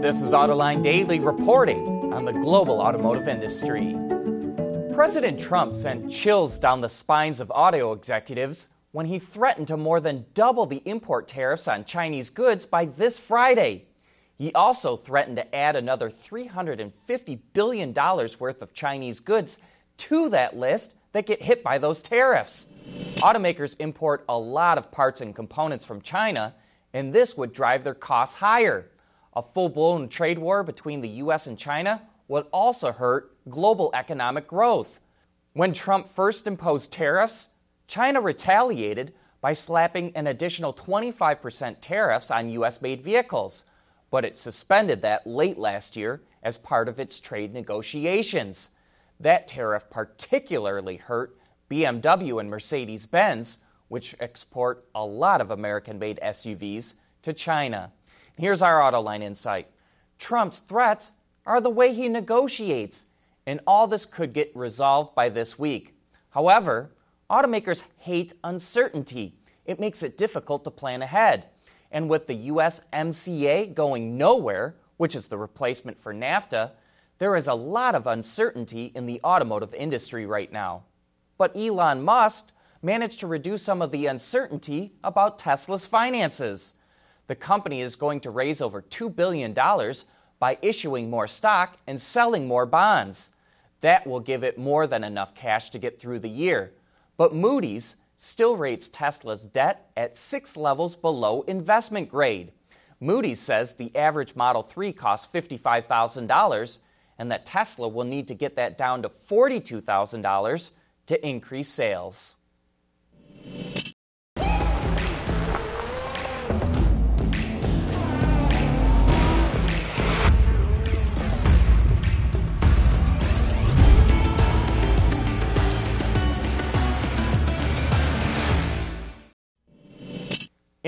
This is Autoline Daily reporting on the global automotive industry. President Trump sent chills down the spines of auto executives when he threatened to more than double the import tariffs on Chinese goods by this Friday. He also threatened to add another $350 billion worth of Chinese goods to that list that get hit by those tariffs. Automakers import a lot of parts and components from China, and this would drive their costs higher. A full blown trade war between the U.S. and China would also hurt global economic growth. When Trump first imposed tariffs, China retaliated by slapping an additional 25% tariffs on U.S. made vehicles, but it suspended that late last year as part of its trade negotiations. That tariff particularly hurt BMW and Mercedes Benz, which export a lot of American made SUVs to China. Here's our Autoline insight Trump's threats are the way he negotiates, and all this could get resolved by this week. However, automakers hate uncertainty. It makes it difficult to plan ahead. And with the USMCA going nowhere, which is the replacement for NAFTA, there is a lot of uncertainty in the automotive industry right now. But Elon Musk managed to reduce some of the uncertainty about Tesla's finances. The company is going to raise over $2 billion by issuing more stock and selling more bonds. That will give it more than enough cash to get through the year. But Moody's still rates Tesla's debt at six levels below investment grade. Moody's says the average Model 3 costs $55,000 and that Tesla will need to get that down to $42,000 to increase sales.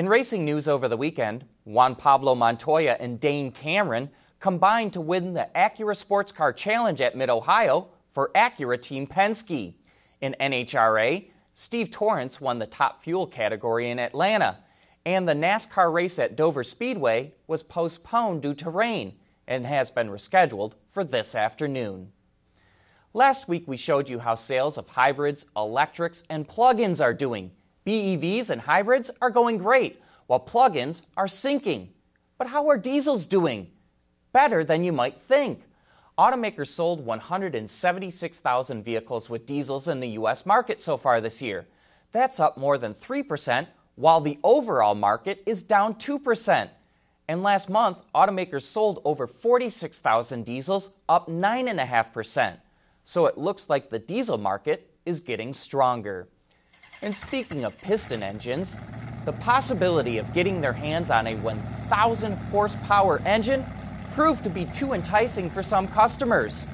In racing news over the weekend, Juan Pablo Montoya and Dane Cameron combined to win the Acura Sports Car Challenge at Mid Ohio for Acura Team Penske. In NHRA, Steve Torrence won the top fuel category in Atlanta, and the NASCAR race at Dover Speedway was postponed due to rain and has been rescheduled for this afternoon. Last week, we showed you how sales of hybrids, electrics, and plug ins are doing. BEVs and hybrids are going great, while plug ins are sinking. But how are diesels doing? better than you might think. Automakers sold 176,000 vehicles with diesels in the U.S. market so far this year. That's up more than 3%, while the overall market is down 2%. And last month, automakers sold over 46,000 diesels, up 9.5%. So it looks like the diesel market is getting stronger. And speaking of piston engines, the possibility of getting their hands on a 1,000 horsepower engine proved to be too enticing for some customers.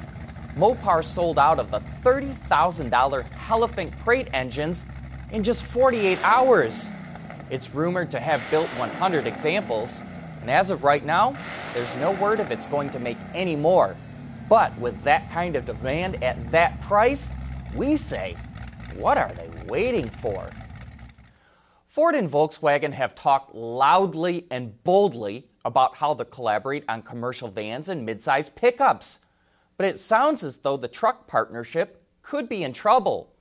Mopar sold out of the $30,000 Hellephant crate engines in just 48 hours. It's rumored to have built 100 examples, and as of right now, there's no word if it's going to make any more. But with that kind of demand at that price, we say, what are they waiting for? Ford and Volkswagen have talked loudly and boldly about how they collaborate on commercial vans and midsize pickups. But it sounds as though the truck partnership could be in trouble.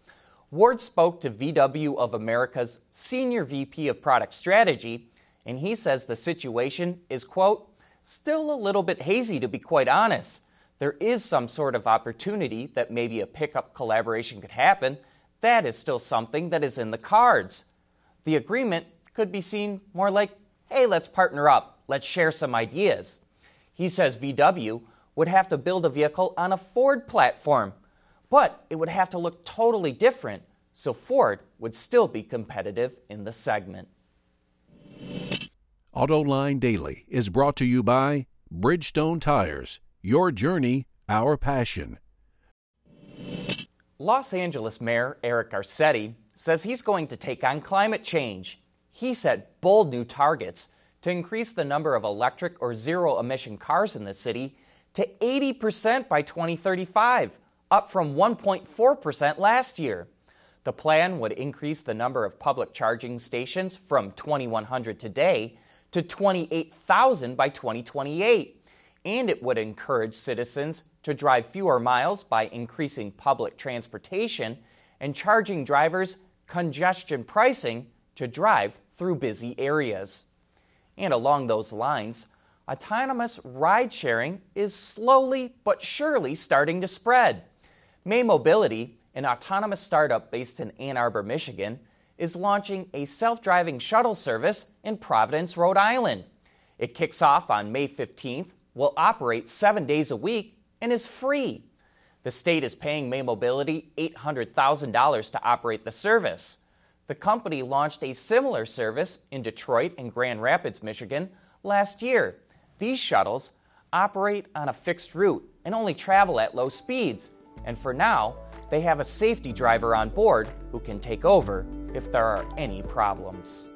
Ward spoke to VW of America's senior VP of product strategy, and he says the situation is, quote, still a little bit hazy to be quite honest. There is some sort of opportunity that maybe a pickup collaboration could happen. That is still something that is in the cards. The agreement could be seen more like, hey, let's partner up, let's share some ideas. He says VW would have to build a vehicle on a Ford platform, but it would have to look totally different, so Ford would still be competitive in the segment. Autoline Daily is brought to you by Bridgestone Tires. Your journey, our passion. Los Angeles Mayor Eric Garcetti says he's going to take on climate change. He set bold new targets to increase the number of electric or zero emission cars in the city to 80% by 2035, up from 1.4% last year. The plan would increase the number of public charging stations from 2,100 today to 28,000 by 2028. and it would encourage citizens to drive fewer miles by increasing public transportation and charging drivers congestion pricing to drive through busy areas. And along those lines, autonomous ride sharing is slowly but surely starting to spread. May Mobility, an autonomous startup based in Ann Arbor, Michigan, is launching a self driving shuttle service in Providence, Rhode Island. It kicks off on May 15th, will operate seven days a week, and is free. The state is paying May Mobility $800,000 to operate the service. The company launched a similar service in Detroit and Grand Rapids, Michigan last year. These shuttles operate on a fixed route and only travel at low speeds. And for now, they have a safety driver on board who can take over if there are any problems.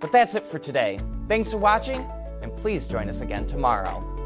But that's it for today. Thanks for watching, and please join us again tomorrow.